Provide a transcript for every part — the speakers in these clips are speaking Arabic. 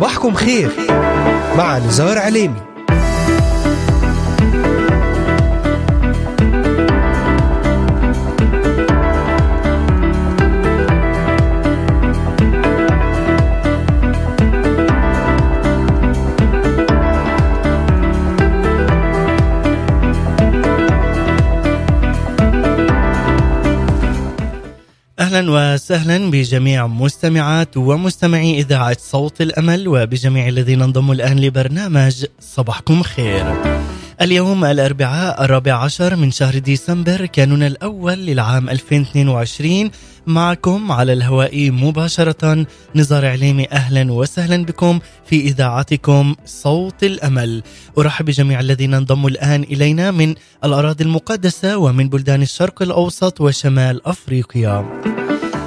صباحكم خير مع نزار عليمي. أهلا وسهلا بجميع مستمعات ومستمعي إذاعة صوت الأمل وبجميع الذين انضموا الآن لبرنامج صباحكم خير. اليوم الأربعاء الرابع عشر من شهر ديسمبر كانون الأول للعام 2022 معكم على الهواء مباشرة نزار عليمي أهلا وسهلا بكم في إذاعتكم صوت الأمل. أرحب بجميع الذين انضموا الآن إلينا من الأراضي المقدسة ومن بلدان الشرق الأوسط وشمال أفريقيا.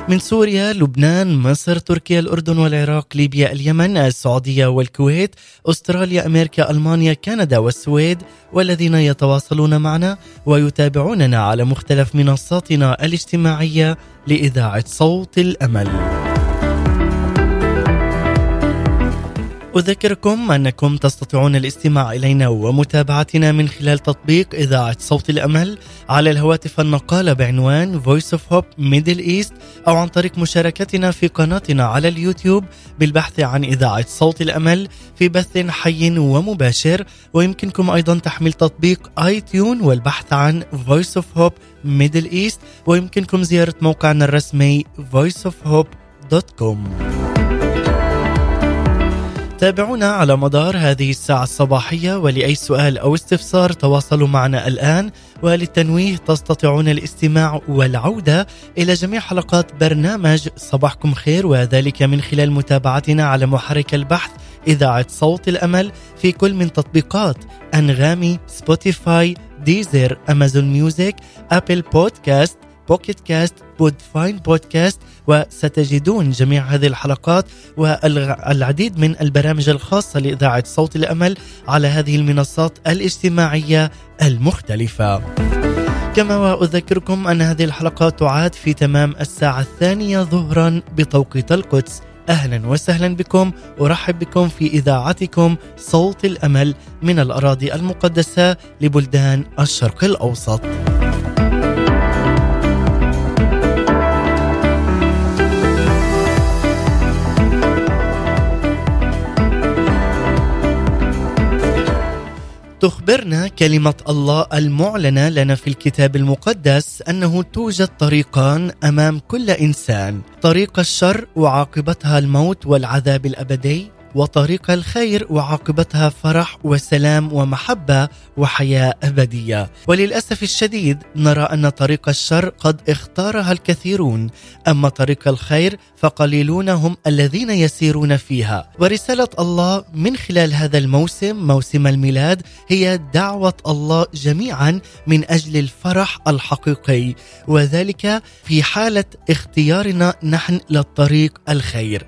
من سوريا، لبنان، مصر، تركيا، الأردن والعراق، ليبيا، اليمن، السعودية والكويت، أستراليا، أمريكا، ألمانيا، كندا والسويد والذين يتواصلون معنا ويتابعوننا على مختلف منصاتنا الاجتماعية لإذاعة صوت الأمل. أذكركم أنكم تستطيعون الاستماع إلينا ومتابعتنا من خلال تطبيق إذاعة صوت الأمل على الهواتف النقالة بعنوان Voice of Hope Middle East أو عن طريق مشاركتنا في قناتنا على اليوتيوب بالبحث عن إذاعة صوت الأمل في بث حي ومباشر. ويمكنكم أيضا تحميل تطبيق آي تيون والبحث عن Voice of Hope Middle East. ويمكنكم زيارة موقعنا الرسمي voiceofhope.com تابعونا على مدار هذه الساعة الصباحية ولأي سؤال أو استفسار تواصلوا معنا الآن. وللتنويه تستطيعون الاستماع والعودة إلى جميع حلقات برنامج صباحكم خير وذلك من خلال متابعتنا على محرك البحث إذاعة صوت الأمل في كل من تطبيقات أنغامي Spotify Deezer Amazon Music Apple Podcast Pocket Cast Podbean podcast وستجدون جميع هذه الحلقات والعديد من البرامج الخاصة لإذاعة صوت الأمل على هذه المنصات الاجتماعية المختلفة. كما وأذكركم أن هذه الحلقات تعاد في تمام الساعة الثانية ظهرا بتوقيت القدس. أهلا وسهلا بكم. أرحب بكم في إذاعتكم صوت الأمل من الأراضي المقدسة لبلدان الشرق الأوسط. تخبرنا كلمة الله المعلنة لنا في الكتاب المقدس أنه توجد طريقان أمام كل إنسان، طريق الشر وعاقبتها الموت والعذاب الأبدي، وطريق الخير وعاقبتها فرح وسلام ومحبة وحياة أبدية. وللأسف الشديد نرى أن طريق الشر قد اختارها الكثيرون. أما طريق الخير فقليلون هم الذين يسيرون فيها. ورسالة الله من خلال هذا الموسم موسم الميلاد هي دعوة الله جميعا من أجل الفرح الحقيقي. وذلك في حالة اختيارنا نحن للطريق الخير.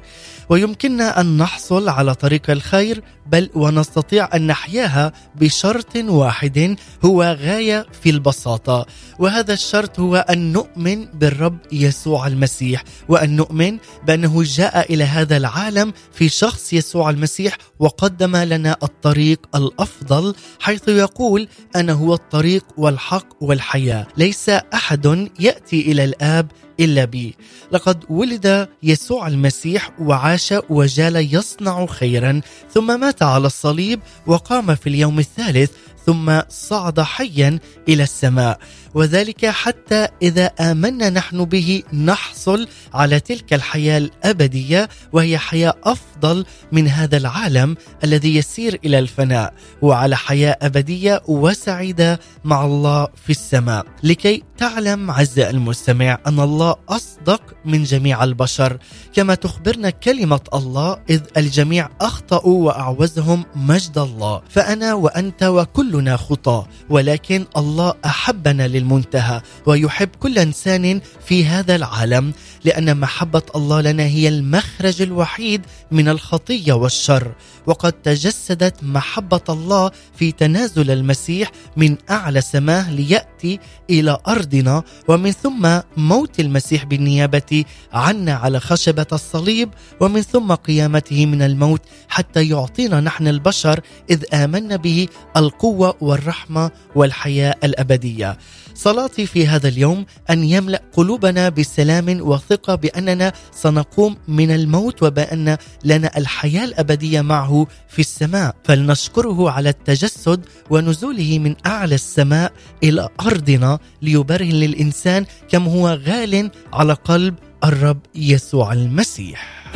ويمكننا أن نحصل على طريق الخير بل ونستطيع أن نحياها بشرط واحد هو غاية في البساطة. وهذا الشرط هو أن نؤمن بالرب يسوع المسيح وأن نؤمن بأنه جاء إلى هذا العالم في شخص يسوع المسيح وقدم لنا الطريق الأفضل حيث يقول أنا هو الطريق والحق والحياة ليس أحد يأتي إلى الآب إلا بي. لقد ولد يسوع المسيح وعاش وجال يصنع خيرا ثم مات على الصليب وقام في اليوم الثالث ثم صعد حيا إلى السماء. وذلك حتى إذا آمنا نحن به نحصل على تلك الحياة الأبدية وهي حياة أفضل من هذا العالم الذي يسير إلى الفناء وعلى حياة أبدية وسعيدة مع الله في السماء. لكي تعلم عز المستمع أن الله أصدق من جميع البشر. كما تخبرنا كلمة الله إذ الجميع أخطأوا وأعوزهم مجد الله. فأنا وأنت وكل كلنا خطاه ولكن الله أحبنا للمنتهى ويحب كل إنسان في هذا العالم لأن محبة الله لنا هي المخرج الوحيد من الخطية والشر. وقد تجسدت محبة الله في تنازل المسيح من أعلى سماه ليأتي إلى أرضنا ومن ثم موت المسيح بالنيابة عنا على خشبة الصليب ومن ثم قيامته من الموت حتى يعطينا نحن البشر إذ آمنا به القوة والرحمة والحياة الأبدية. صلاتي في هذا اليوم أن يملأ قلوبنا بسلام وثقة بأننا سنقوم من الموت وبأن لنا الحياة الأبدية معه في السماء فلنشكره على التجسد ونزوله من أعلى السماء إلى أرضنا ليبرهن للانسان كم هو غال على قلب الرب يسوع المسيح.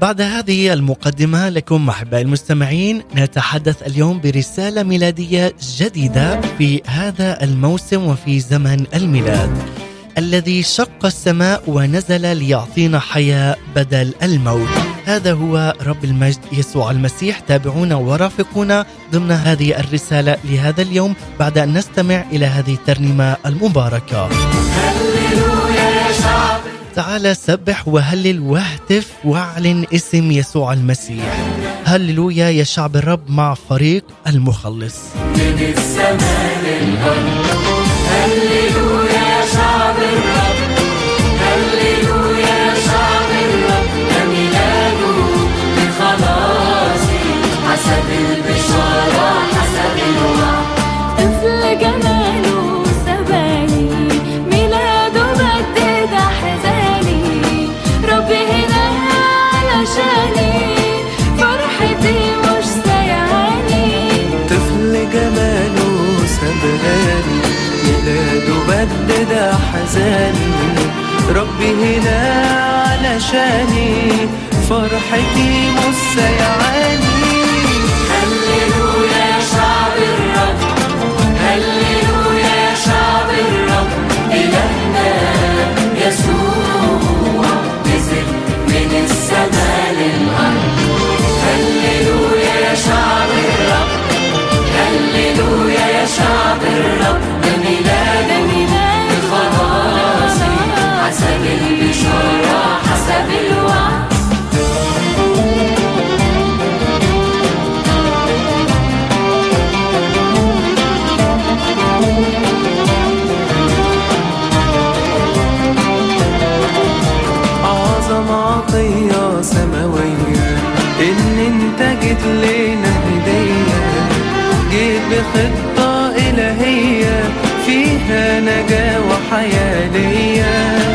بعد هذه المقدمة لكم أحبائي المستمعين نتحدث اليوم برسالة ميلادية جديدة في هذا الموسم وفي زمن الميلاد. الذي شق السماء ونزل ليعطينا حياة بدل الموت. هذا هو رب المجد يسوع المسيح. تابعونا ورافقونا ضمن هذه الرسالة لهذا اليوم بعد أن نستمع إلى هذه الترنيمة المباركة. شعب تعال سبح وهلل واهتف واعلن اسم يسوع المسيح. هللويا يا شعب الرب مع فريق المخلص. من السماء للأرض بدد أحزاني ربي هنا علشاني فرحتي مش فيها نجاة وحياة ليا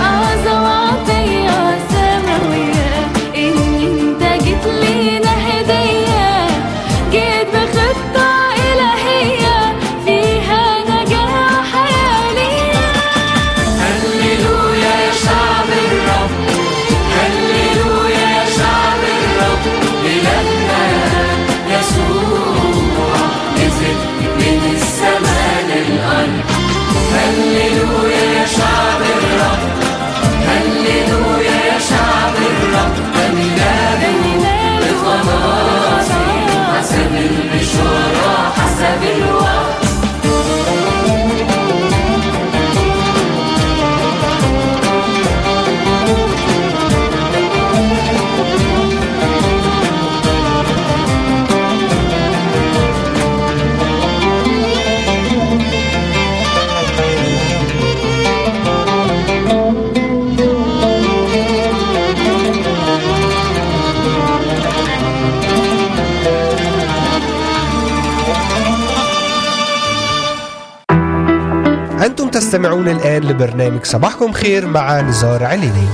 تستمعون الآن لبرنامج صباحكم خير مع نزار عليني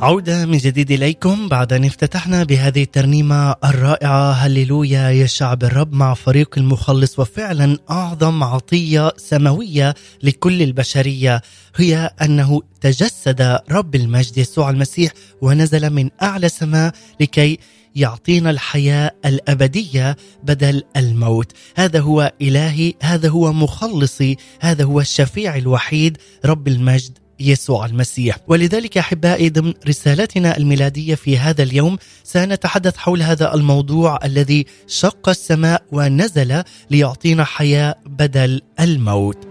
عودة من جديد إليكم. بعد أن افتتحنا بهذه الترنيمة الرائعة هللويا يا شعب الرب مع فريق المخلص وفعلا أعظم عطية سماوية لكل البشرية هي أنه تجسد رب المجد يسوع المسيح ونزل من أعلى سماء لكي يعطينا الحياة الأبدية بدل الموت. هذا هو إلهي هذا هو مخلصي هذا هو الشفيع الوحيد رب المجد يسوع المسيح. ولذلك أحبائي ضمن رسالتنا الميلادية في هذا اليوم سنتحدث حول هذا الموضوع الذي شق السماء ونزل ليعطينا حياة بدل الموت.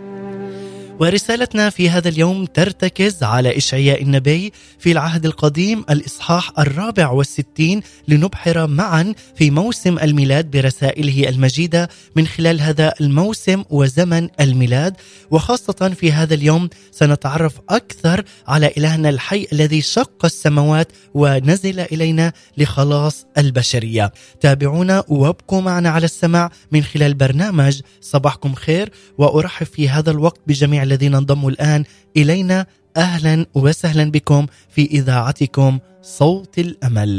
ورسالتنا في هذا اليوم ترتكز على إشعياء النبي في العهد القديم الإصحاح الرابع والستين لنبحر معا في موسم الميلاد برسائله المجيدة من خلال هذا الموسم وزمن الميلاد. وخاصة في هذا اليوم سنتعرف أكثر على إلهنا الحي الذي شق السماوات ونزل إلينا لخلاص البشرية. تابعونا وابقوا معنا على السماع من خلال برنامج صباحكم خير. وأرحب في هذا الوقت بجميع الذين انضموا الآن إلينا. أهلا وسهلا بكم في إذاعتكم صوت الأمل.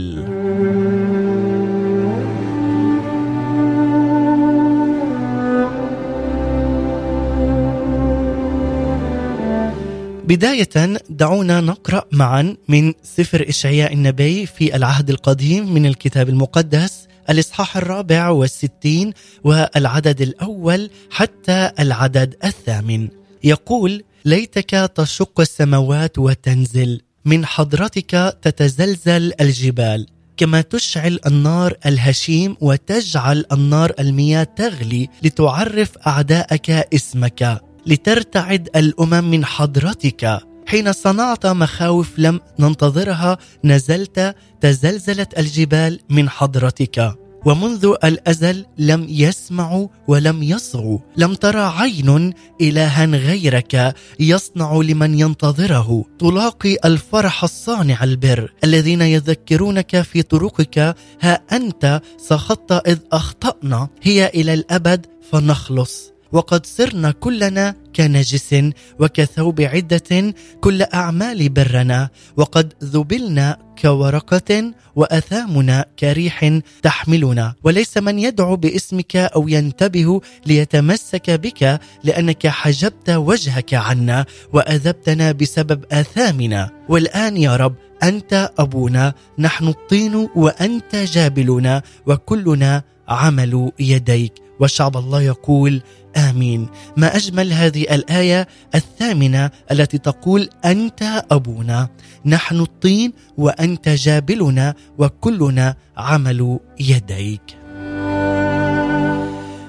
بداية دعونا نقرأ معا من سفر إشعياء النبي في العهد القديم من الكتاب المقدس الإصحاح الرابع والستين والعدد الأول حتى العدد الثامن. يقول ليتك تشق السماوات وتنزل. من حضرتك تتزلزل الجبال. كما تشعل النار الهشيم وتجعل النار المياه تغلي لتعرف أعداءك اسمك. لترتعد الأمم من حضرتك. حين صنعت مخاوف لم ننتظرها نزلت تزلزلت الجبال من حضرتك. ومنذ الأزل لم يسمعوا ولم يصغوا لم ترى عين إلها غيرك يصنع لمن ينتظره. تلاقي الفرح الصانع البر. الذين يذكرونك في طرقك ها أنت سخطت إذ أخطأنا. هي إلى الأبد فنخلص. وقد صرنا كلنا كنجس وكثوب عدة كل أعمال برنا وقد ذبلنا كورقة وأثامنا كريح تحملنا. وليس من يدعو باسمك أو ينتبه ليتمسك بك لأنك حجبت وجهك عنا وأذبتنا بسبب آثامنا. والآن يا رب أنت أبونا نحن الطين وأنت جابلنا وكلنا عمل يديك. وشعب الله يقول آمين. ما أجمل هذه الآية الثامنة التي تقول أنت أبونا نحن الطين وأنت جابلنا وكلنا عمل يديك.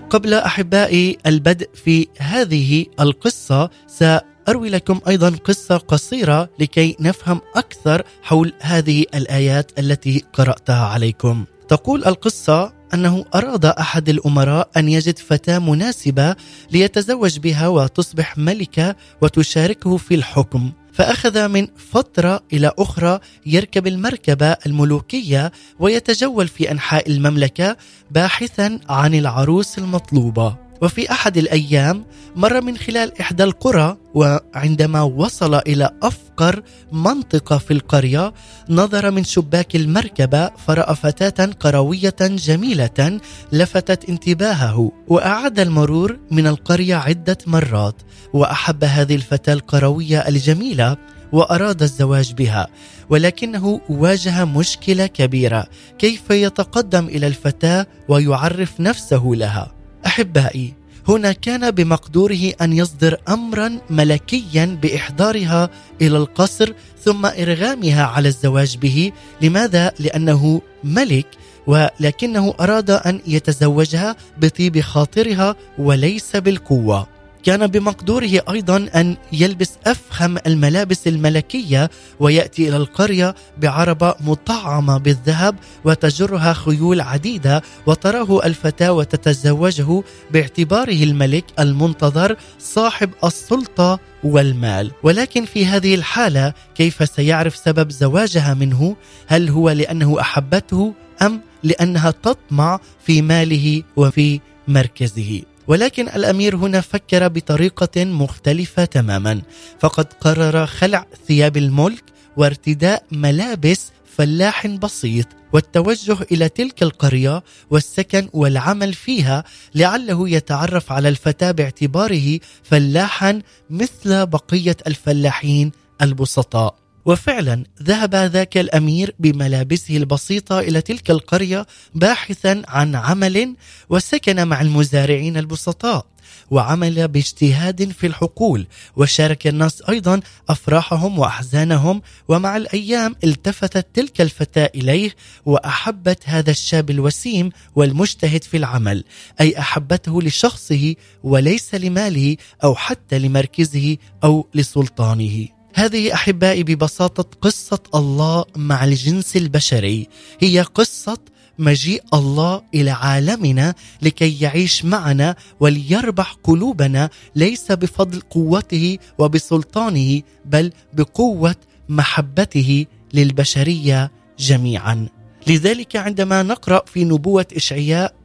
قبل أحبائي البدء في هذه القصة سأروي لكم أيضا قصة قصيرة لكي نفهم أكثر حول هذه الآيات التي قرأتها عليكم. تقول القصة أنه أراد أحد الأمراء أن يجد فتاة مناسبة ليتزوج بها وتصبح ملكة وتشاركه في الحكم. فأخذ من فترة إلى أخرى يركب المركبة الملوكية ويتجول في أنحاء المملكة باحثا عن العروس المطلوبة. وفي أحد الأيام مر من خلال إحدى القرى وعندما وصل إلى أفقر منطقة في القرية نظر من شباك المركبة فرأى فتاة قرويه جميلة لفتت انتباهه وأعاد المرور من القرية عدة مرات وأحب هذه الفتاة القرويه الجميلة وأراد الزواج بها ولكنه واجه مشكلة كبيرة كيف يتقدم إلى الفتاة ويعرف نفسه لها؟ أحبائي هنا كان بمقدوره أن يصدر امرا ملكيا بإحضارها إلى القصر ثم إرغامها على الزواج به. لماذا؟ لأنه ملك ولكنه أراد أن يتزوجها بطيب خاطرها وليس بالقوة. كان بمقدوره أيضا أن يلبس أفخم الملابس الملكية ويأتي إلى القرية بعربة مطعمة بالذهب وتجرها خيول عديدة وتراه الفتاة وتتزوجه باعتباره الملك المنتظر صاحب السلطة والمال. ولكن في هذه الحالة كيف سيعرف سبب زواجها منه؟ هل هو لأنه أحبته أم لأنها تطمع في ماله وفي مركزه؟ ولكن الأمير هنا فكر بطريقة مختلفة تماما. فقد قرر خلع ثياب الملك وارتداء ملابس فلاح بسيط والتوجه إلى تلك القرية والسكن والعمل فيها لعله يتعرف على الفتى باعتباره فلاحا مثل بقية الفلاحين البسطاء. وفعلا ذهب ذاك الأمير بملابسه البسيطة إلى تلك القرية باحثا عن عمل وسكن مع المزارعين البسطاء وعمل باجتهاد في الحقول وشارك الناس أيضا أفراحهم وأحزانهم ومع الأيام التفتت تلك الفتاة إليه وأحبت هذا الشاب الوسيم والمجتهد في العمل أي أحبته لشخصه وليس لماله أو حتى لمركزه أو لسلطانه. هذه أحبائي ببساطة قصة الله مع الجنس البشري. هي قصة مجيء الله إلى عالمنا لكي يعيش معنا وليربح قلوبنا ليس بفضل قوته وبسلطانه بل بقوة محبته للبشرية جميعا. لذلك عندما نقرأ في نبوة إشعياء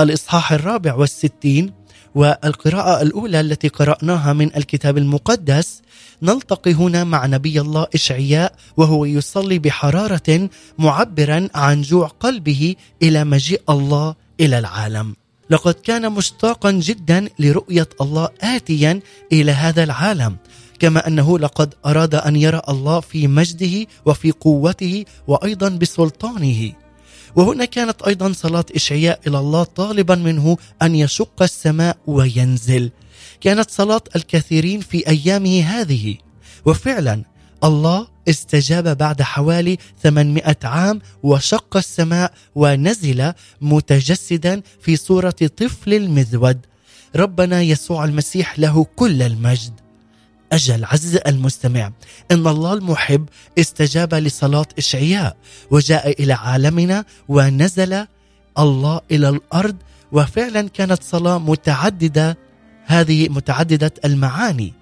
الإصحاح الرابع والستين والقراءة الأولى التي قرأناها من الكتاب المقدس نلتقي هنا مع نبي الله إشعياء وهو يصلي بحرارة معبرا عن جوع قلبه إلى مجيء الله إلى العالم. لقد كان مشتاقا جدا لرؤية الله آتيا إلى هذا العالم كما أنه لقد أراد أن يرى الله في مجده وفي قوته وأيضا بسلطانه. وهنا كانت أيضا صلاة إشعياء إلى الله طالبا منه أن يشق السماء وينزل. كانت صلاة الكثيرين في أيامه هذه. وفعلا الله استجاب بعد حوالي 800 عام وشق السماء ونزل متجسدا في صورة طفل المذود. ربنا يسوع المسيح له كل المجد. أجل عزيزي المستمع. إن الله المحب استجاب لصلاة إشعياء وجاء إلى عالمنا ونزل الله إلى الأرض وفعلا كانت صلاة متعددة هذه متعددة المعاني.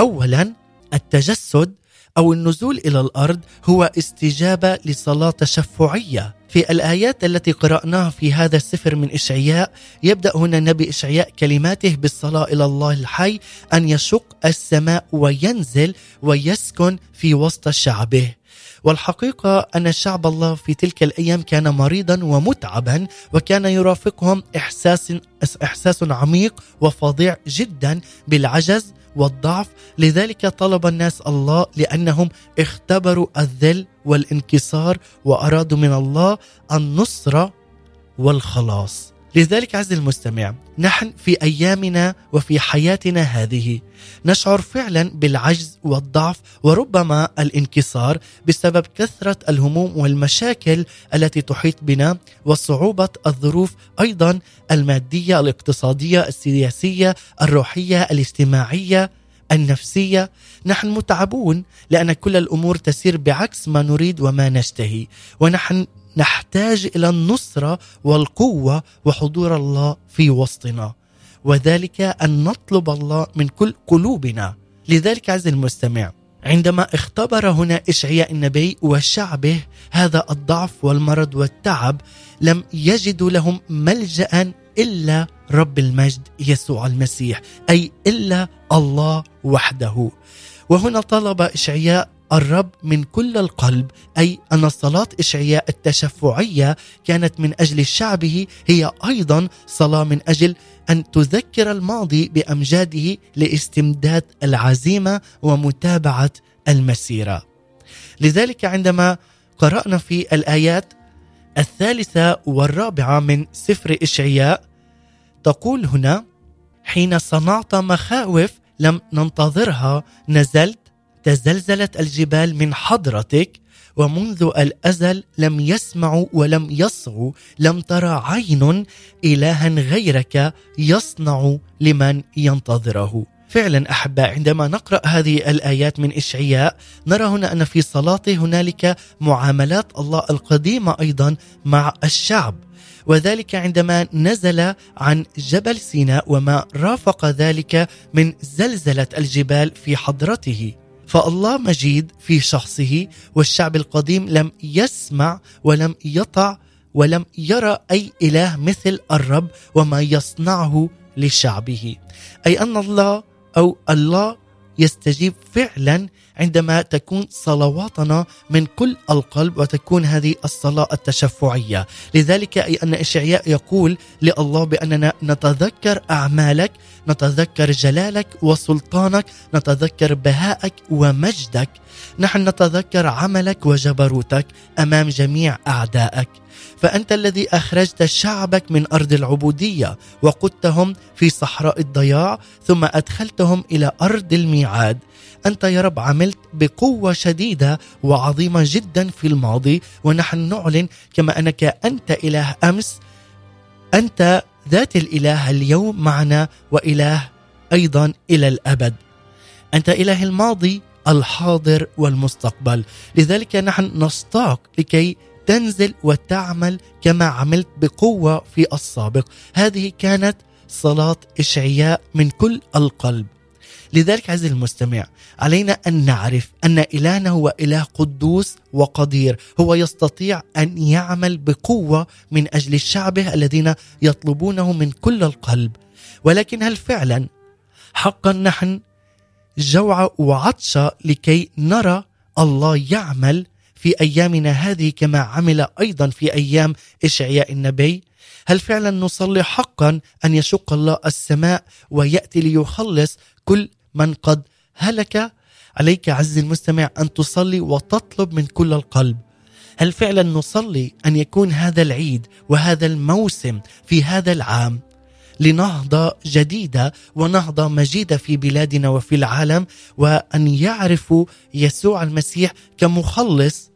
أولا التجسد أو النزول إلى الأرض هو استجابة لصلاة تشفعيه في الآيات التي قرأناها في هذا السفر من إشعياء يبدأ هنا نبي إشعياء كلماته بالصلاة إلى الله الحي أن يشق السماء وينزل ويسكن في وسط شعبه. والحقيقة أن شعب الله في تلك الأيام كان مريضا ومتعبا وكان يرافقهم إحساس إحساس عميق وفظيع جدا بالعجز والضعف. لذلك طلب الناس الله لأنهم اختبروا الذل والانكسار وأرادوا من الله النصره والخلاص. لذلك عز المستمع نحن في أيامنا وفي حياتنا هذه نشعر فعلا بالعجز والضعف وربما الانكسار بسبب كثرة الهموم والمشاكل التي تحيط بنا وصعوبة الظروف أيضا المادية الاقتصادية السياسية الروحية الاجتماعية النفسية. نحن متعبون لأن كل الأمور تسير بعكس ما نريد وما نشتهي ونحن نحتاج إلى النصرة والقوة وحضور الله في وسطنا. وذلك أن نطلب الله من كل قلوبنا. لذلك عز المستمع عندما اختبر هنا إشعياء النبي وشعبه هذا الضعف والمرض والتعب لم يجدوا لهم ملجأ إلا رب المجد يسوع المسيح أي إلا الله وحده. وهنا طلب إشعياء الرب من كل القلب أي أن صلاه اشعياء التشفعية كانت من أجل شعبه هي أيضا صلاة من أجل أن تذكر الماضي بأمجاده لاستمداد العزيمة ومتابعة المسيرة. لذلك عندما قرأنا في الآيات الثالثة والرابعة من سفر إشعياء تقول هنا حين صنعت مخاوف لم ننتظرها نزلت تزلزلت الجبال من حضرتك ومنذ الأزل لم يسمعوا ولم يصغوا لم ترى عين إلها غيرك يصنع لمن ينتظره. فعلا أحباء عندما نقرأ هذه الآيات من إشعياء نرى هنا أن في صلاته هنالك معاملات الله القديمة أيضا مع الشعب. وذلك عندما نزل عن جبل سيناء وما رافق ذلك من زلزلة الجبال في حضرته. فالله مجيد في شخصه والشعب القديم لم يسمع ولم يطع ولم يرى أي إله مثل الرب وما يصنعه لشعبه. أي أن الله أو الله يستجيب فعلا عندما تكون صلواتنا من كل القلب وتكون هذه الصلاة التشفعية. لذلك أي أن إشعياء يقول لله بأننا نتذكر أعمالك نتذكر جلالك وسلطانك نتذكر بهائك ومجدك. نحن نتذكر عملك وجبروتك أمام جميع أعدائك. فأنت الذي أخرجت شعبك من أرض العبودية وقدتهم في صحراء الضياع ثم أدخلتهم إلى أرض الميعاد. أنت يا رب عملت بقوة شديدة وعظيمة جدا في الماضي ونحن نعلن كما أنك أنت إله أمس. أنت ذات الإله اليوم معنا وإله أيضا إلى الأبد. أنت إله الماضي الحاضر والمستقبل. لذلك نحن نشتاق لكي تنزل وتعمل كما عملت بقوة في السابق. هذه كانت صلاة إشعياء من كل القلب. لذلك عزيزي المستمع علينا أن نعرف أن إلهنا هو إله قدوس وقدير. هو يستطيع أن يعمل بقوة من أجل شعبه الذين يطلبونه من كل القلب. ولكن هل فعلا حقا نحن جوع وعطش لكي نرى الله يعمل في أيامنا هذه كما عمل أيضا في أيام إشعياء النبي؟ هل فعلا نصلي حقا أن يشق الله السماء ويأتي ليخلص كل من قد هلك؟ عليك عز المستمع أن تصلي وتطلب من كل القلب. هل فعلا نصلي أن يكون هذا العيد وهذا الموسم في هذا العام؟ لنهضة جديدة ونهضة مجيدة في بلادنا وفي العالم وأن يعرفوا يسوع المسيح كمخلص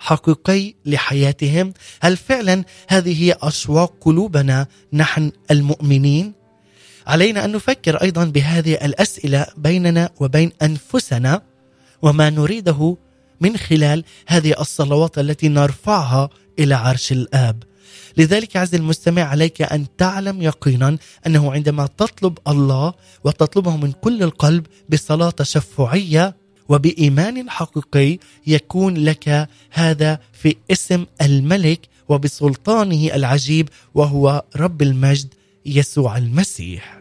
حقيقي لحياتهم؟ هل فعلا هذه هي اشواق قلوبنا نحن المؤمنين؟ علينا أن نفكر أيضا بهذه الأسئلة بيننا وبين أنفسنا وما نريده من خلال هذه الصلوات التي نرفعها إلى عرش الآب. لذلك عز المستمع عليك أن تعلم يقينا أنه عندما تطلب الله وتطلبه من كل القلب بصلاة تشفعية وبإيمان حقيقي يكون لك هذا في اسم الملك وبسلطانه العجيب وهو رب المجد يسوع المسيح.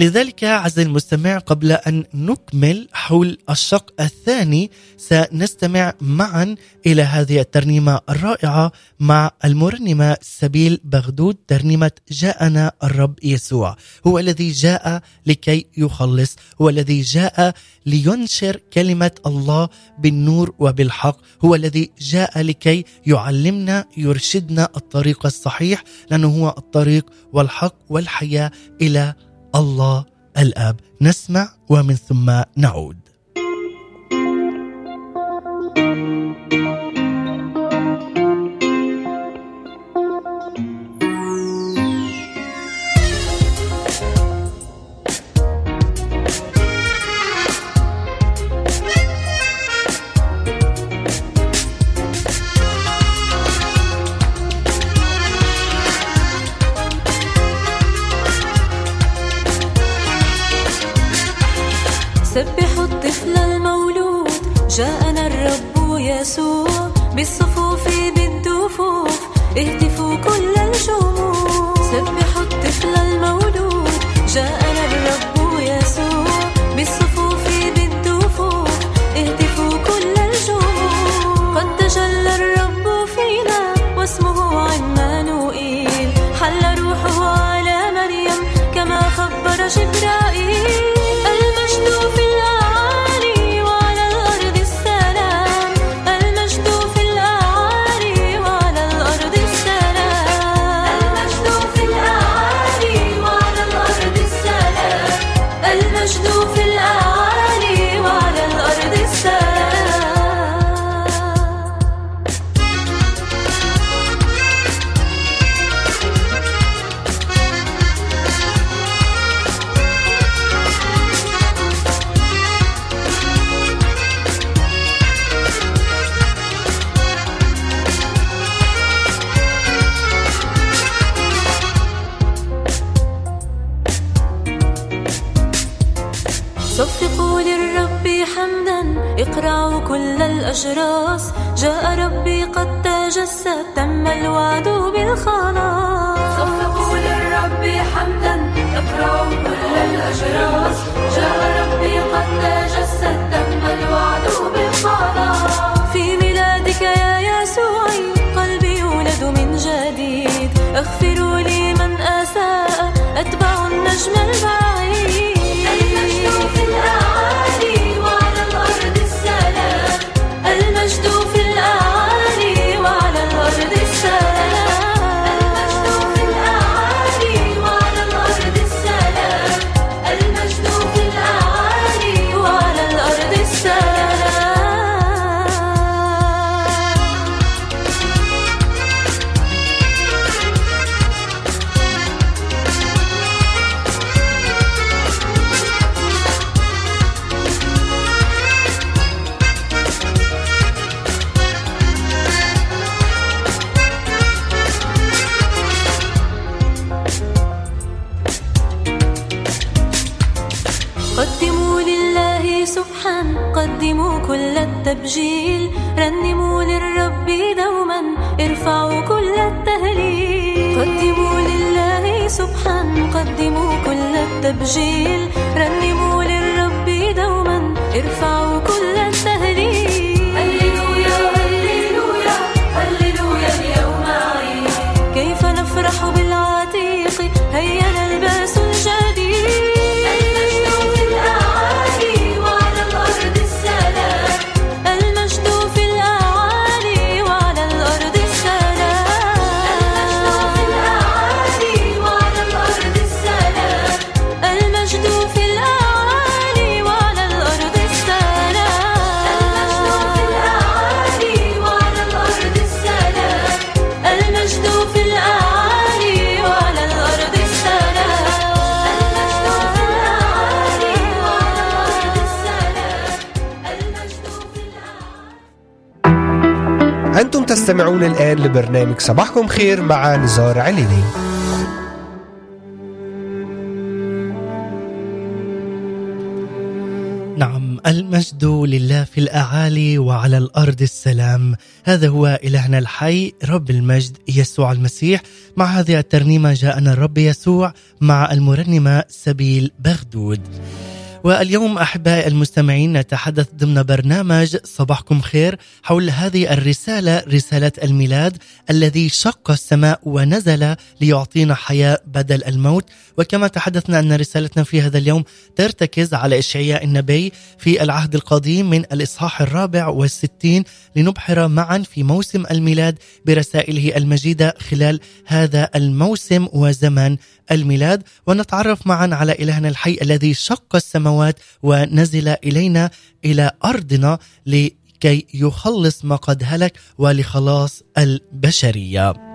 لذلك عزيزي المستمع قبل أن نكمل حول الشق الثاني سنستمع معا إلى هذه الترنيمة الرائعة مع المرنمة سبيل بغدود ترنيمة جاءنا الرب يسوع. هو الذي جاء لكي يخلص هو الذي جاء لينشر كلمة الله بالنور وبالحق هو الذي جاء لكي يعلمنا يرشدنا الطريق الصحيح لأنه هو الطريق والحق والحياة إلى الله الآب. نسمع ومن ثم نعود. الأجراس. جاء ربي قد تجسد تم الوعد بالخلاص. صفقوا للرب حمدا اقرأوا كل الأجراس. جاء ربي قد تجسد تم الوعد بالخلاص. في ميلادك يا يسوعي قلبي يولد من جديد. اغفروا لي من أساء أتبع النجم البعيد. كل التبجيل رنموا للرب دوما ارفعوا كل التهليل. قدموا لله سبحا قدموا كل التبجيل رنموا تستمعون الآن لبرنامج صباحكم خير مع نزار عليني نعم المجد لله في الأعالي وعلى الأرض السلام. هذا هو إلهنا الحي رب المجد يسوع المسيح. مع هذه الترنيمة جاءنا الرب يسوع مع المرنمة سبيل بغدود. واليوم أحبائي المستمعين نتحدث ضمن برنامج صباحكم خير حول هذه الرسالة رسالة الميلاد الذي شق السماء ونزل ليعطينا حياة بدل الموت. وكما تحدثنا أن رسالتنا في هذا اليوم ترتكز على إشعياء النبي في العهد القديم من الإصحاح الرابع والستين لنبحر معا في موسم الميلاد برسائله المجيدة خلال هذا الموسم وزمن الميلاد. ونتعرف معا على إلهنا الحي الذي شق السماوات ونزل إلينا إلى أرضنا لكي يخلص ما قد هلك ولخلاص البشرية.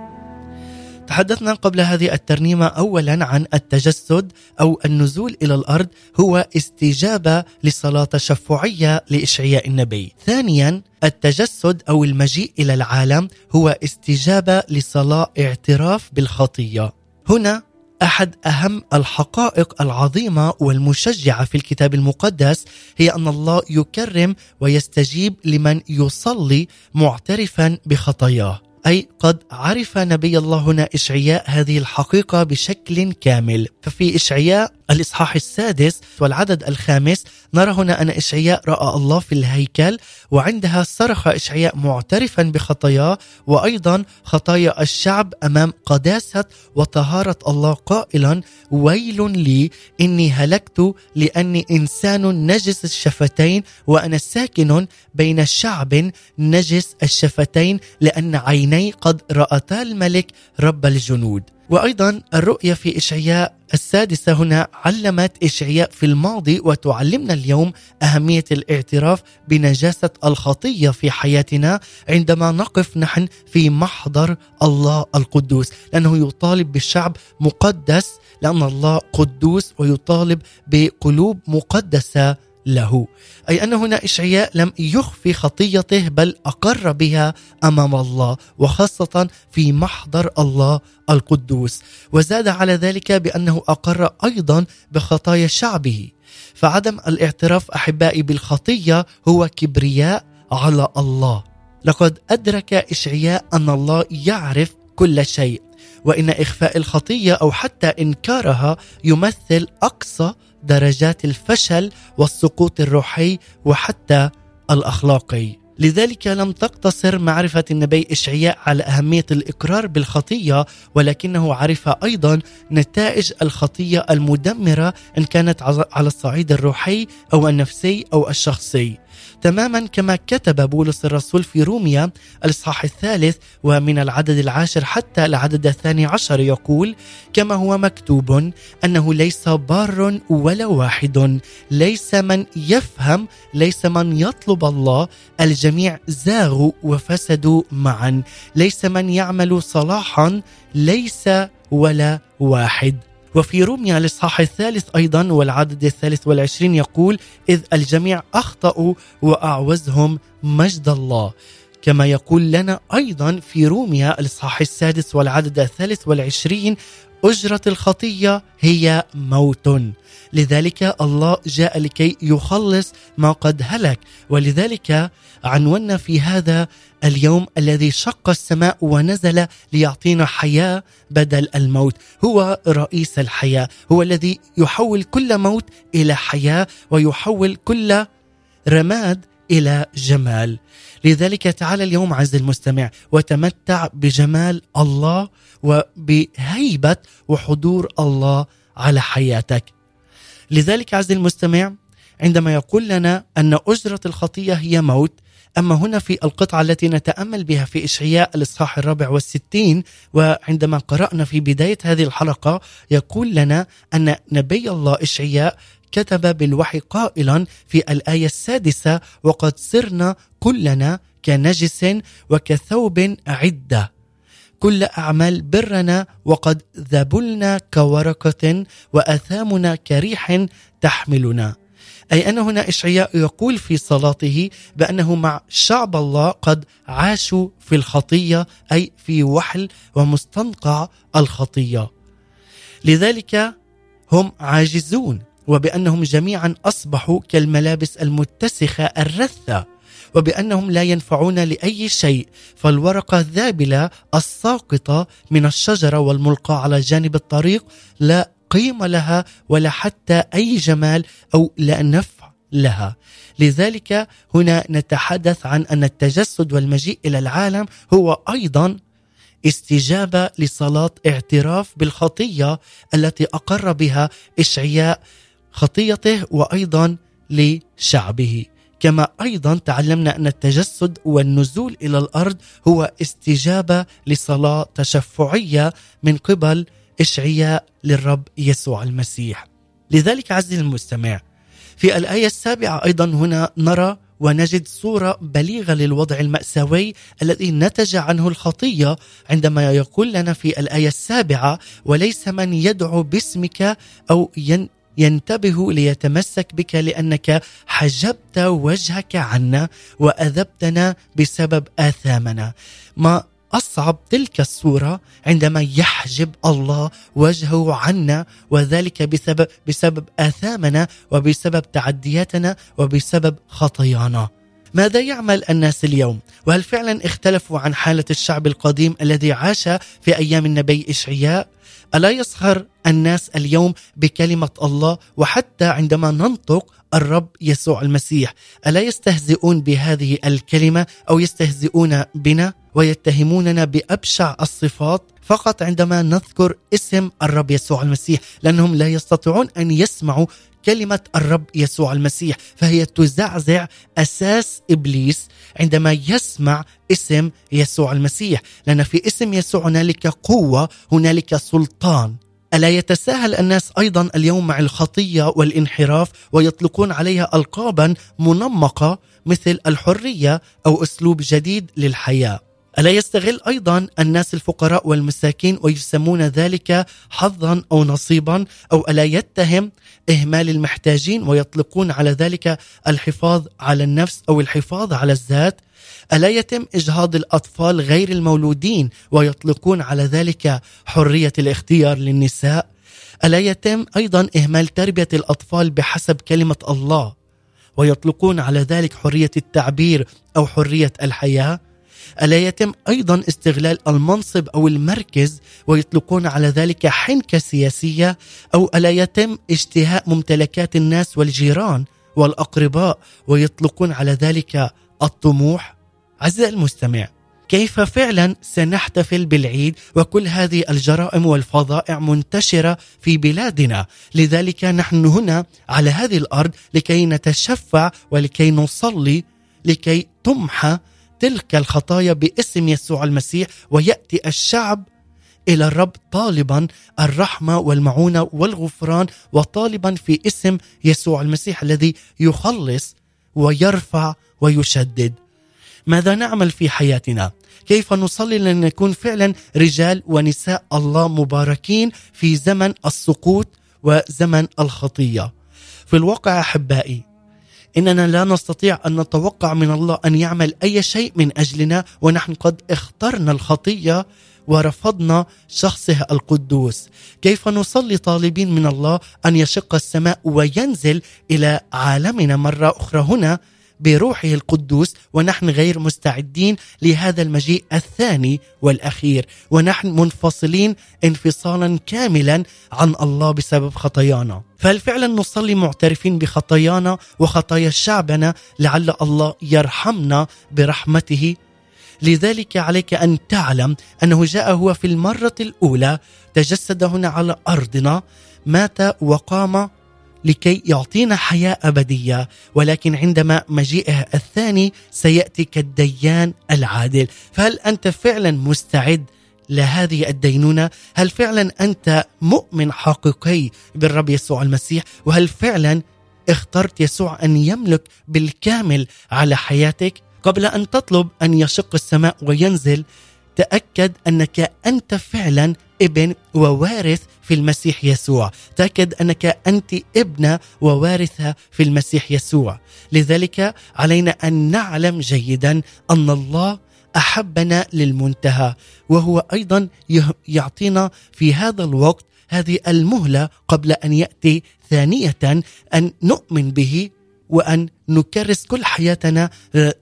تحدثنا قبل هذه الترنيمة أولا عن التجسد أو النزول إلى الأرض هو استجابة لصلاة تشفعية لإشعياء النبي. ثانيا التجسد أو المجيء إلى العالم هو استجابة لصلاة اعتراف بالخطية. هنا أحد أهم الحقائق العظيمة والمشجعة في الكتاب المقدس هي أن الله يكرم ويستجيب لمن يصلي معترفا بخطاياه. أي قد عرف نبي الله هنا اشعياء هذه الحقيقة بشكل كامل. ففي اشعياء الإصحاح السادس والعدد الخامس. نرى هنا أن إشعياء رأى الله في الهيكل وعندها صرخ إشعياء معترفا بخطاياه وأيضا خطايا الشعب أمام قداسة وطهارة الله قائلا ويل لي إني هلكت لأني إنسان نجس الشفتين وأنا ساكن بين شعب نجس الشفتين لأن عيني قد رأتا الملك رب الجنود. وأيضا الرؤية في إشعياء السادسة هنا علمت إشعياء في الماضي وتعلمنا اليوم أهمية الاعتراف بنجاسة الخطية في حياتنا عندما نقف نحن في محضر الله القدوس لأنه يطالب بالشعب مقدس لأن الله قدوس ويطالب بقلوب مقدسة له. أي أن هنا إشعياء لم يخفي خطيته بل أقر بها أمام الله وخاصة في محضر الله القدوس. وزاد على ذلك بأنه أقر أيضا بخطايا شعبه. فعدم الاعتراف أحبائي بالخطية هو كبرياء على الله. لقد أدرك إشعياء أن الله يعرف كل شيء وإن إخفاء الخطية أو حتى إنكارها يمثل أقصى درجات الفشل والسقوط الروحي وحتى الأخلاقي. لذلك لم تقتصر معرفة النبي إشعياء على أهمية الإقرار بالخطية ولكنه عرف أيضا نتائج الخطية المدمرة إن كانت على الصعيد الروحي أو النفسي أو الشخصي. تماما كما كتب بولس الرسول في روميا الإصحاح الثالث ومن العدد العاشر حتى العدد الثاني عشر يقول كما هو مكتوب أنه ليس بار ولا واحد ليس من يفهم ليس من يطلب الله الجميع زاغوا وفسدوا معا ليس من يعمل صلاحا ليس ولا واحد. وفي روميا الإصحاح الثالث أيضا والعدد الثالث والعشرين يقول إذ الجميع أخطأوا وأعوزهم مجد الله. كما يقول لنا أيضا في روميا الإصحاح السادس والعدد الثالث والعشرين أجرة الخطية هي موت. لذلك الله جاء لكي يخلص ما قد هلك. ولذلك عنونا في هذا اليوم الذي شق السماء ونزل ليعطينا حياة بدل الموت. هو رئيس الحياة. هو الذي يحول كل موت إلى حياة ويحول كل رماد إلى جمال. لذلك تعال اليوم عز المستمع وتمتع بجمال الله وبهيبة وحضور الله على حياتك. لذلك عز المستمع عندما يقول لنا أن اجره الخطية هي موت أما هنا في القطعة التي نتأمل بها في إشعياء الإصحاح الرابع والستين وعندما قرأنا في بداية هذه الحلقة يقول لنا أن نبي الله إشعياء كتب بالوحي قائلا في الآية السادسة وقد صرنا كلنا كنجس وكثوب عدة. كل أعمال برنا وقد ذبلنا كورقة وأثامنا كريح تحملنا. أي أن هنا إشعياء يقول في صلاته بأنه مع شعب الله قد عاشوا في الخطية أي في وحل ومستنقع الخطية. لذلك هم عاجزون وبأنهم جميعا أصبحوا كالملابس المتسخة الرثة. وبأنهم لا ينفعون لأي شيء فالورقه الذابله الساقطه من الشجره والملقاه على جانب الطريق لا قيمة لها ولا حتى أي جمال أو لا نفع لها. لذلك هنا نتحدث عن أن التجسد والمجيء إلى العالم هو أيضا استجابة لصلاة اعتراف بالخطية التي أقر بها إشعياء خطيته وأيضا لشعبه. كما أيضا تعلمنا أن التجسد والنزول إلى الأرض هو استجابة لصلاة تشفعية من قبل إشعياء للرب يسوع المسيح. لذلك عزيزي المستمع في الآية السابعة أيضا هنا نرى ونجد صورة بليغة للوضع المأساوي الذي نتج عنه الخطية عندما يقول لنا في الآية السابعة وليس من يدعو باسمك أو ين ينتبه ليتمسك بك لأنك حجبت وجهك عنا وأذبتنا بسبب آثامنا ما أصعب تلك الصورة عندما يحجب الله وجهه عنا وذلك بسبب بسبب آثامنا وبسبب تعدياتنا وبسبب خطايانا ماذا يعمل الناس اليوم؟ وهل فعلا اختلفوا عن حالة الشعب القديم الذي عاش في أيام النبي إشعياء؟ ألا يسخر الناس اليوم بكلمة الله وحتى عندما ننطق الرب يسوع المسيح؟ ألا يستهزئون بهذه الكلمة أو يستهزئون بنا ويتهموننا بأبشع الصفات فقط عندما نذكر اسم الرب يسوع المسيح؟ لأنهم لا يستطيعون أن يسمعوا كلمة الرب يسوع المسيح فهي تزعزع أساس إبليس عندما يسمع اسم يسوع المسيح. لأن في اسم يسوع هنالك قوة هنالك سلطان. ألا يتساهل الناس أيضا اليوم مع الخطية والانحراف ويطلقون عليها القابا منمقة مثل الحرية أو أسلوب جديد للحياة. ألا يستغل أيضا الناس الفقراء والمساكين ويسمون ذلك حظا أو نصيبا أو ألا يتهم إهمال المحتاجين ويطلقون على ذلك الحفاظ على النفس أو الحفاظ على الذات؟ ألا يتم إجهاض الأطفال غير المولودين ويطلقون على ذلك حرية الاختيار للنساء؟ ألا يتم أيضا إهمال تربية الأطفال بحسب كلمة الله ويطلقون على ذلك حرية التعبير أو حرية الحياة؟ ألا يتم أيضا استغلال المنصب أو المركز ويطلقون على ذلك حنكة سياسية؟ أو ألا يتم اشتهاء ممتلكات الناس والجيران والأقرباء ويطلقون على ذلك الطموح؟ عزيزي المستمع كيف فعلا سنحتفل بالعيد وكل هذه الجرائم والفظائع منتشرة في بلادنا، لذلك نحن هنا على هذه الأرض لكي نتشفع ولكي نصلي لكي تمحى تلك الخطايا باسم يسوع المسيح ويأتي الشعب إلى الرب طالبا الرحمة والمعونة والغفران وطالبا في اسم يسوع المسيح الذي يخلص ويرفع ويشدد. ماذا نعمل في حياتنا؟ كيف نصلي لنكون فعلا رجال ونساء الله مباركين في زمن السقوط وزمن الخطية. في الواقع أحبائي إننا لا نستطيع أن نتوقع من الله أن يعمل أي شيء من أجلنا ونحن قد اخترنا الخطية ورفضنا شخصه القدوس. كيف نصلي طالبين من الله أن يشق السماء وينزل إلى عالمنا مرة أخرى هنا؟ بروحه القدوس ونحن غير مستعدين لهذا المجيء الثاني والأخير. ونحن منفصلين انفصالا كاملا عن الله بسبب خطايانا. فهل فعلا نصلي معترفين بخطايانا وخطايا شعبنا لعل الله يرحمنا برحمته؟ لذلك عليك أن تعلم أنه جاء هو في المرة الأولى تجسد هنا على أرضنا مات وقام لكي يعطينا حياة أبدية ولكن عندما مجيئه الثاني سيأتي كالديان العادل. فهل أنت فعلا مستعد لهذه الدينونة؟ هل فعلا أنت مؤمن حقيقي بالرب يسوع المسيح؟ وهل فعلا اخترت يسوع أن يملك بالكامل على حياتك؟ قبل أن تطلب أن يشق السماء وينزل تأكد أنك أنت فعلا ابن ووارث في المسيح يسوع. تأكد أنك أنت ابنه ووارثه في المسيح يسوع. لذلك علينا أن نعلم جيدا أن الله أحبنا للمنتهى وهو أيضا يه- يعطينا في هذا الوقت هذه المهلة قبل أن يأتي ثانية أن نؤمن به وأن نكرس كل حياتنا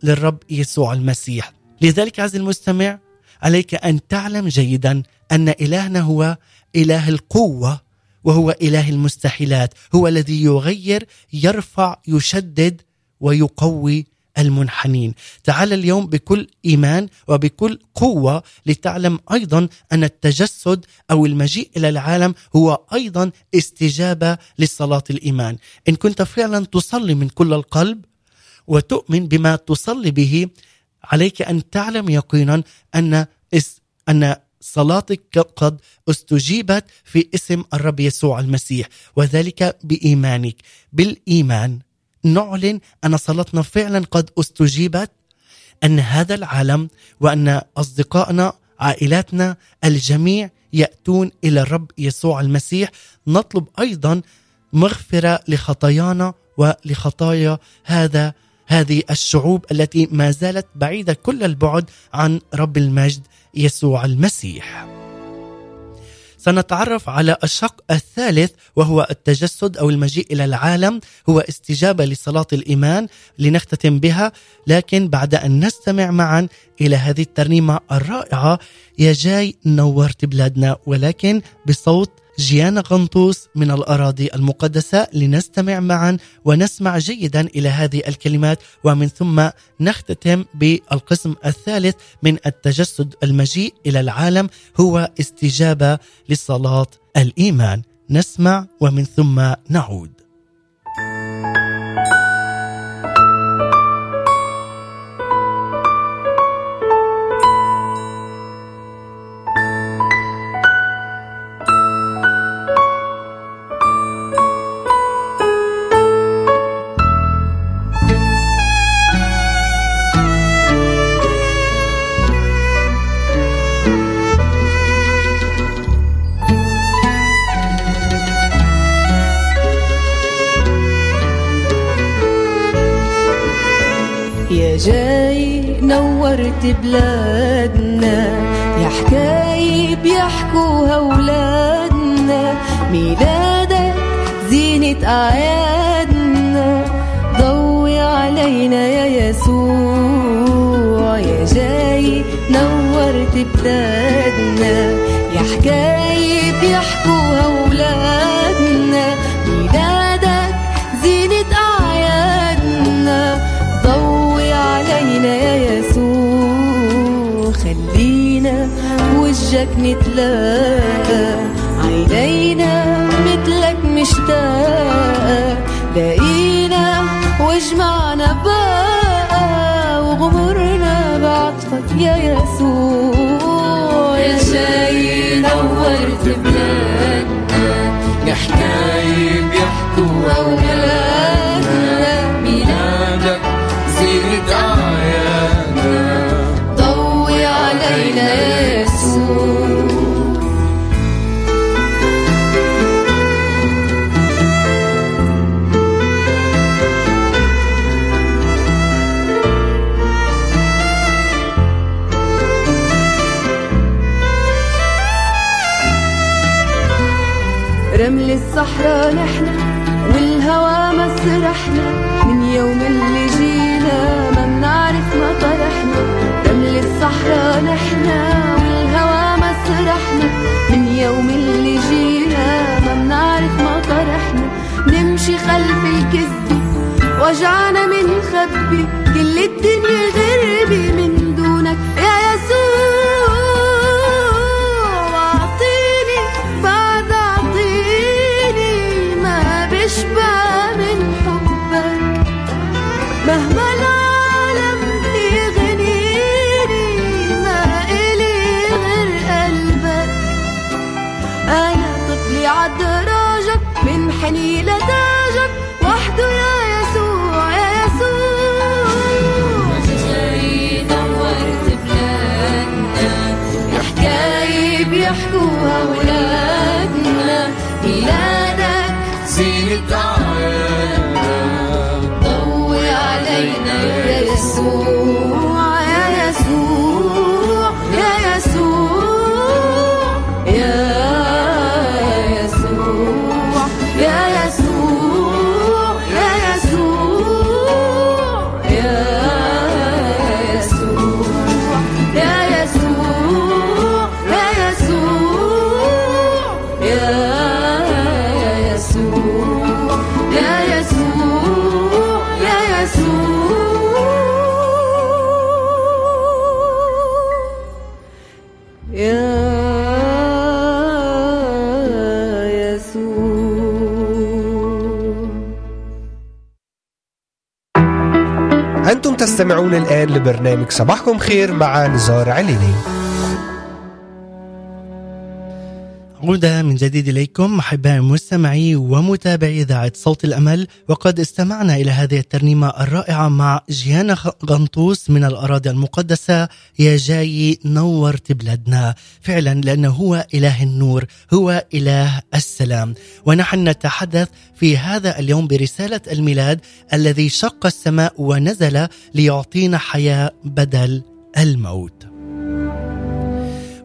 للرب يسوع المسيح. لذلك عزيزي المستمع عليك أن تعلم جيدا أن إلهنا هو إله القوة وهو إله المستحيلات هو الذي يغير يرفع يشدد ويقوي المنحنين. تعال اليوم بكل إيمان وبكل قوة لتعلم أيضا أن التجسد أو المجيء إلى العالم هو أيضا استجابة لصلاة الإيمان. إن كنت فعلا تصلي من كل القلب وتؤمن بما تصلي به عليك أن تعلم يقينا أن أن صلاتك قد استجيبت في اسم الرب يسوع المسيح وذلك بإيمانك. بالإيمان نعلن أن صلاتنا فعلا قد استجيبت أن هذا العالم وأن أصدقائنا عائلاتنا الجميع يأتون إلى الرب يسوع المسيح. نطلب أيضا مغفرة لخطايانا ولخطايا هذا هذه الشعوب التي ما زالت بعيدة كل البعد عن رب المجد يسوع المسيح. سنتعرف على الشق الثالث وهو التجسد أو المجيء إلى العالم هو استجابة لصلاة الإيمان لنختتم بها لكن بعد أن نستمع معا إلى هذه الترنيمة الرائعة يا جاي نورت بلادنا ولكن بصوت جيانا غنطوس من الأراضي المقدسة لنستمع معا ونسمع جيدا إلى هذه الكلمات. ومن ثم نختتم بالقسم الثالث من التجسد المجيء إلى العالم هو استجابة لصلاة الإيمان. نسمع ومن ثم نعود. جاي نورت بلادنا يا حكاية بيحكوها ولادنا. ميلادك زينة أعيادنا. ضوي علينا يا يسوع يا جاي نورت بلادنا. نتلاقى عينينا مثلك مشتاقة لاقينا واجمعنا بقى وغمرنا بعطفك يا يسوع خلف الكذب وجعنا منخبي كل الدنيا غربي من دونك. يا يسوع واعطيني بعد أعطيني ما بشبع من حبك. مهما إلي are we? تستمعون الآن لبرنامج صباحكم خير مع نزار عليني. عودة من جديد إليكم أحبائي مستمعي ومتابعي إذاعة صوت الأمل وقد استمعنا إلى هذه الترنيمة الرائعة مع جيانا غنطوس من الأراضي المقدسة. يا جاي نورت بلادنا. فعلا لأنه هو إله النور هو إله السلام. ونحن نتحدث في هذا اليوم برسالة الميلاد الذي شق السماء ونزل ليعطينا حياة بدل الموت.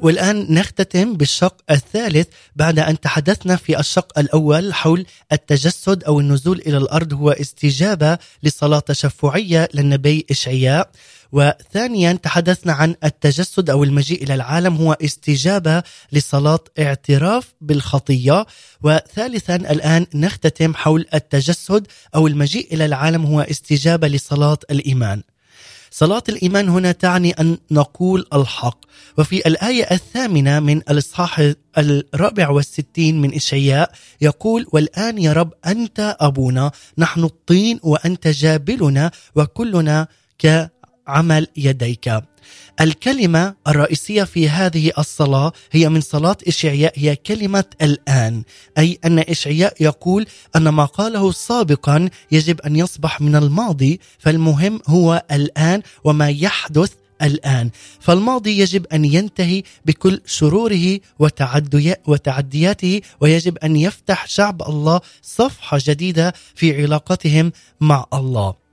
والآن نختتم بالشق الثالث بعد أن تحدثنا في الشق الأول حول التجسد أو النزول إلى الأرض هو استجابة لصلاة تشفعية للنبي إشعياء. وثانيا تحدثنا عن التجسد أو المجيء إلى العالم هو استجابة لصلاة اعتراف بالخطية. وثالثا الآن نختتم حول التجسد أو المجيء إلى العالم هو استجابة لصلاة الإيمان. صلاة الإيمان هنا تعني أن نقول الحق. وفي الآية الثامنة من الإصحاح الرابع والستين من إشعياء يقول والآن يا رب أنت أبونا نحن الطين وأنت جابلنا وكلنا كعمل يديك. الكلمة الرئيسية في هذه الصلاة هي من صلاة إشعياء هي كلمة الآن أي أن إشعياء يقول أن ما قاله سابقا يجب أن يصبح من الماضي فالمهم هو الآن وما يحدث الآن. فالماضي يجب أن ينتهي بكل شروره وتعدي- وتعدياته ويجب أن يفتح شعب الله صفحة جديدة في علاقتهم مع الله.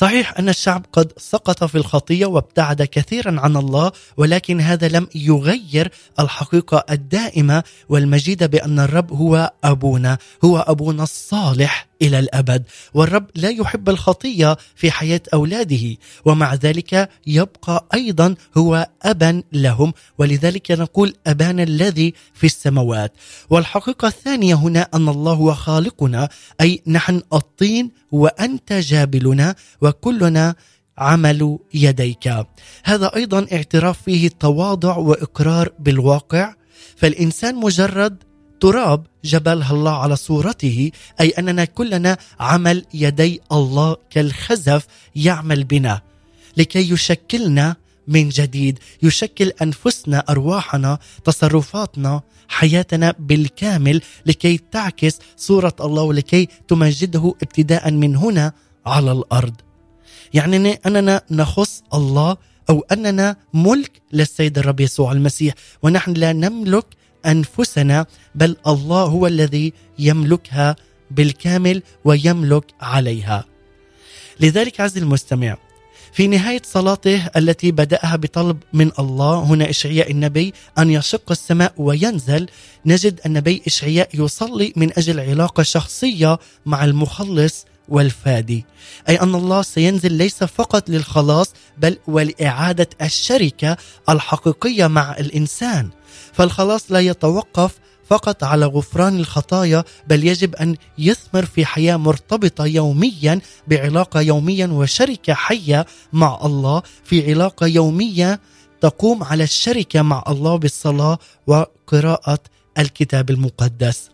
صحيح أن الشعب قد سقط في الخطية وابتعد كثيرا عن الله ولكن هذا لم يغير الحقيقة الدائمة والمجيدة بأن الرب هو أبونا هو أبونا الصالح. إلى الأبد. والرب لا يحب الخطية في حياة أولاده ومع ذلك يبقى أيضا هو ابا لهم. ولذلك نقول أبانا الذي في السماوات. والحقيقة الثانية هنا أن الله هو خالقنا أي نحن الطين وأنت جابلنا وكلنا عمل يديك. هذا أيضا اعتراف فيه تواضع وإقرار بالواقع. فالإنسان مجرد تراب جبلها الله على صورته أي أننا كلنا عمل يدي الله كالخزف يعمل بنا. لكي يشكلنا من جديد يشكل أنفسنا أرواحنا تصرفاتنا حياتنا بالكامل لكي تعكس صورة الله ولكي تمجده ابتداء من هنا على الأرض. يعني أننا نخص الله أو أننا ملك للسيد الرب يسوع المسيح ونحن لا نملك أنفسنا بل الله هو الذي يملكها بالكامل ويملك عليها. لذلك عز المستمع في نهاية صلاته التي بدأها بطلب من الله هنا إشعياء النبي أن يشق السماء وينزل نجد النبي إشعياء يصلي من أجل علاقة شخصية مع المخلص والفادي أي أن الله سينزل ليس فقط للخلاص بل ولإعادة الشركة الحقيقية مع الإنسان فالخلاص لا يتوقف فقط على غفران الخطايا بل يجب أن يثمر في حياة مرتبطة يوميا بعلاقة يوميا وشركة حية مع الله في علاقة يومية تقوم على الشركة مع الله بالصلاة وقراءة الكتاب المقدس.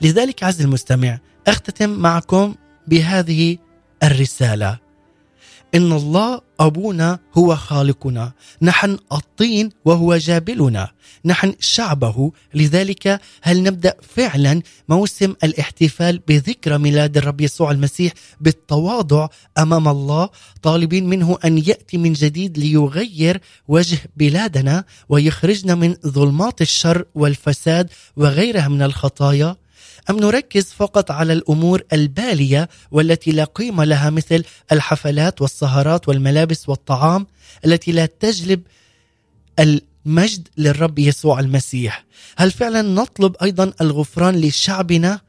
لذلك عز المستمع أختتم معكم بهذه الرسالة إن الله أبونا هو خالقنا نحن الطين وهو جابلنا نحن شعبه. لذلك هل نبدأ فعلا موسم الاحتفال بذكرى ميلاد الرب يسوع المسيح بالتواضع أمام الله؟ طالبين منه أن يأتي من جديد ليغير وجه بلادنا ويخرجنا من ظلمات الشر والفساد وغيرها من الخطايا. أم نركز فقط على الأمور البالية والتي لا قيمة لها مثل الحفلات والسهرات والملابس والطعام التي لا تجلب المجد للرب يسوع المسيح. هل فعلا نطلب أيضا الغفران لشعبنا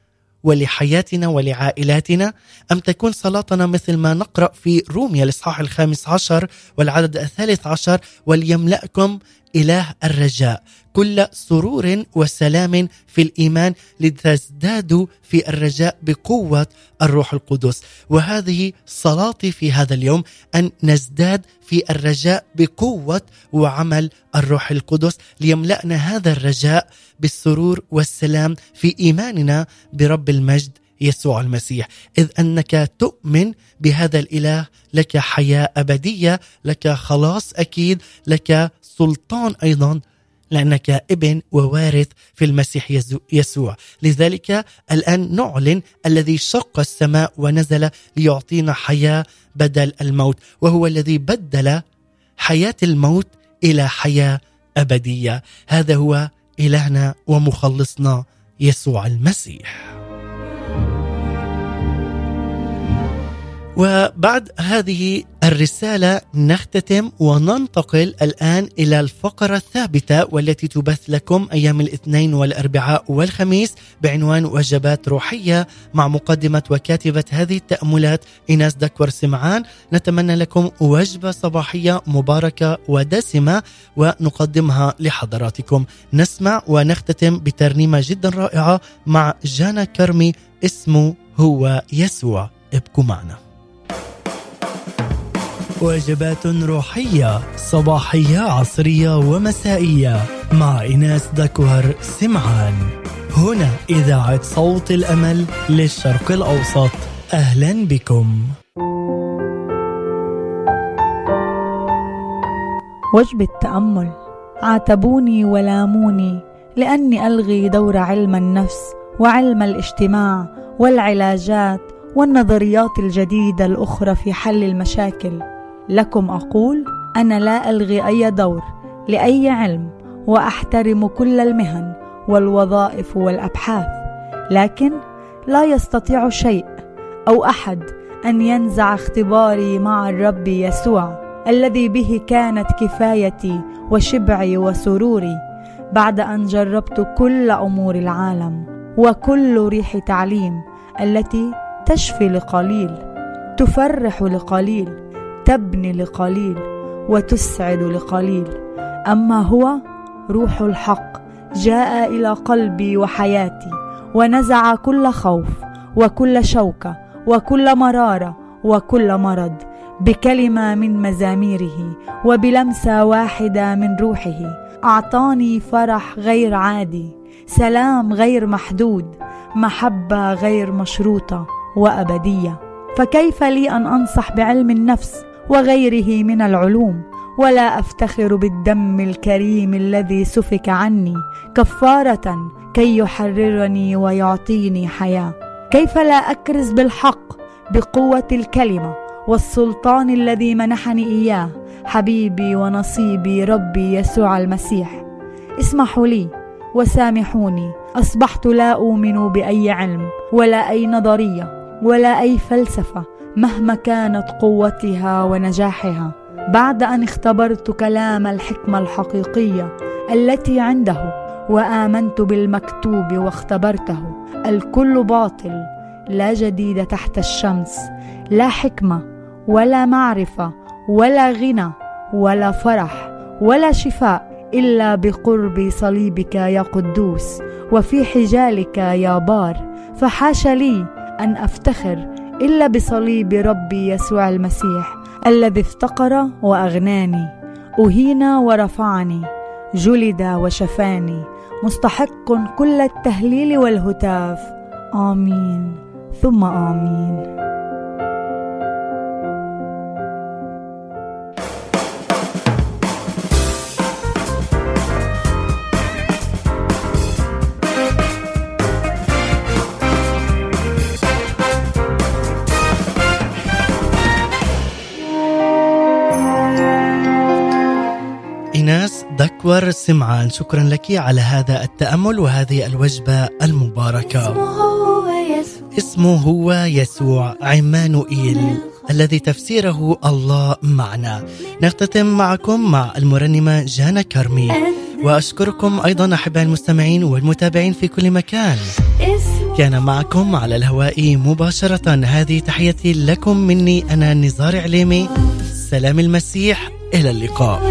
ولحياتنا ولعائلاتنا؟ أم تكون صلاتنا مثل ما نقرأ في روميا الإصحاح الخامس عشر والعدد الثالث عشر وليملأكم إله الرجاء. كل سرور وسلام في الإيمان لتزدادوا في الرجاء بقوة الروح القدس. وهذه صلاتي في هذا اليوم أن نزداد في الرجاء بقوة وعمل الروح القدس. ليملأنا هذا الرجاء بالسرور والسلام في إيماننا برب المجد يسوع المسيح. إذ أنك تؤمن بهذا الإله لك حياة أبدية لك خلاص أكيد لك سلطان أيضا لانك ابن ووارث في المسيح يسوع. لذلك الآن نعلن الذي شق السماء ونزل ليعطينا حياة بدل الموت وهو الذي بدل حياة الموت إلى حياة أبدية. هذا هو إلهنا ومخلصنا يسوع المسيح. وبعد هذه الرسالة نختتم وننتقل الآن إلى الفقرة الثابتة والتي تبث لكم أيام الاثنين والأربعاء والخميس بعنوان وجبات روحية مع مقدمة وكاتبة هذه التأملات إيناس دكور سمعان. نتمنى لكم وجبة صباحية مباركة ودسمة ونقدمها لحضراتكم. نسمع ونختتم بترنيمة جدا رائعة مع جانا كرمي اسمه هو يسوع. ابقوا معنا. وجبات روحية صباحية عصرية ومسائية. مع إيناس دكوهر سمعان. هنا إذاعة صوت الأمل للشرق الأوسط. أهلا بكم. وجبة تأمل عاتبوني ولاموني لأني ألغي دور علم النفس وعلم الاجتماع والعلاجات والنظريات الجديدة الأخرى في حل المشاكل. لكم أقول أنا لا ألغي أي دور لأي علم وأحترم كل المهن والوظائف والأبحاث لكن لا يستطيع شيء أو أحد أن ينزع اختباري مع الرب يسوع الذي به كانت كفايتي وشبعي وسروري بعد أن جربت كل أمور العالم وكل ريح تعليم التي تشفي لقليل تفرح لقليل. تبني لقليل وتسعد لقليل. أما هو روح الحق جاء إلى قلبي وحياتي ونزع كل خوف وكل شوكة وكل مرارة وكل مرض بكلمة من مزاميره وبلمسة واحدة من روحه. أعطاني فرح غير عادي سلام غير محدود محبة غير مشروطة وأبدية. فكيف لي أن أنصح بعلم النفس وغيره من العلوم ولا أفتخر بالدم الكريم الذي سفك عني كفارة كي يحررني ويعطيني حياة. كيف لا أكرز بالحق بقوة الكلمة والسلطان الذي منحني إياه؟ حبيبي ونصيبي ربي يسوع المسيح. اسمحوا لي وسامحوني. أصبحت لا أؤمن بأي علم ولا أي نظرية ولا أي فلسفة مهما كانت قوتها ونجاحها بعد أن اختبرت كلام الحكمة الحقيقية التي عنده وآمنت بالمكتوب واختبرته الكل باطل لا جديد تحت الشمس لا حكمة ولا معرفة ولا غنى ولا فرح ولا شفاء إلا بقرب صليبك يا قدوس وفي حجالك يا بار. فحاش لي أن أفتخر إلا بصليب ربي يسوع المسيح الذي افتقر وأغناني أهين ورفعني جلد وشفاني مستحق كل التهليل والهتاف. آمين. ثم آمين. إيناس دكور سمعان. شكرا لك على هذا التأمل وهذه الوجبة المباركة. هو يسوع اسمه هو يسوع عمانوئيل الذي تفسيره الله معنا. نختتم معكم مع المرنمة جانا كرمي. وأشكركم أيضا أحبائي المستمعين والمتابعين في كل مكان. اسمه كان معكم على الهواء مباشرة. هذه تحيتي لكم مني أنا نزار عليمي. سلام المسيح إلى اللقاء.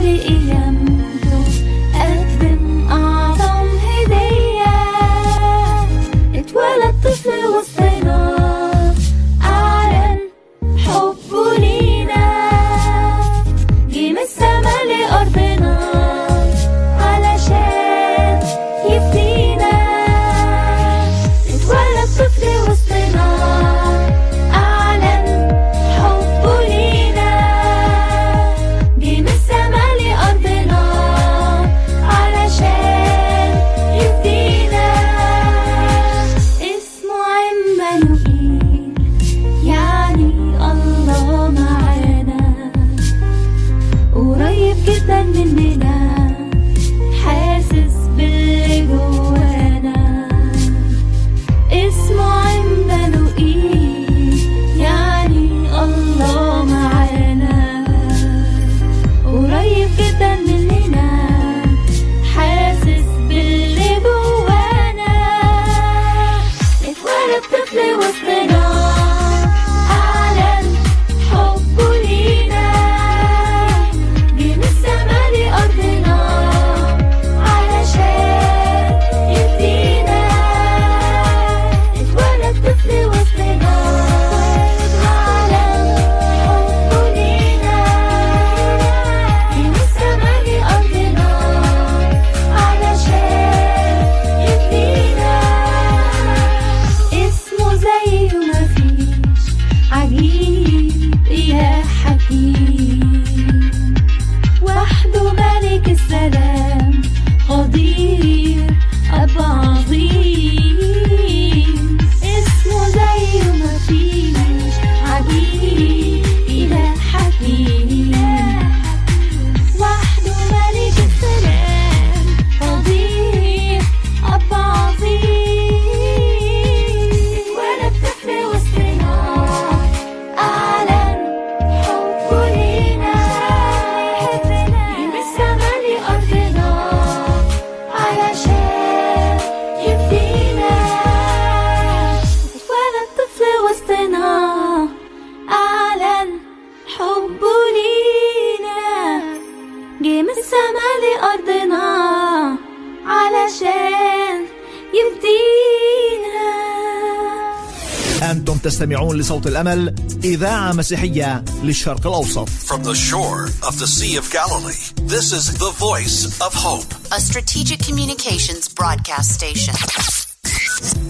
لصوت الأمل إذاعة مسيحية للشرق الأوسط From the shore of the Sea of Galilee, this is the voice of hope. a strategic communications broadcast station.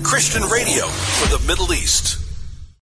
Christian radio for the Middle East.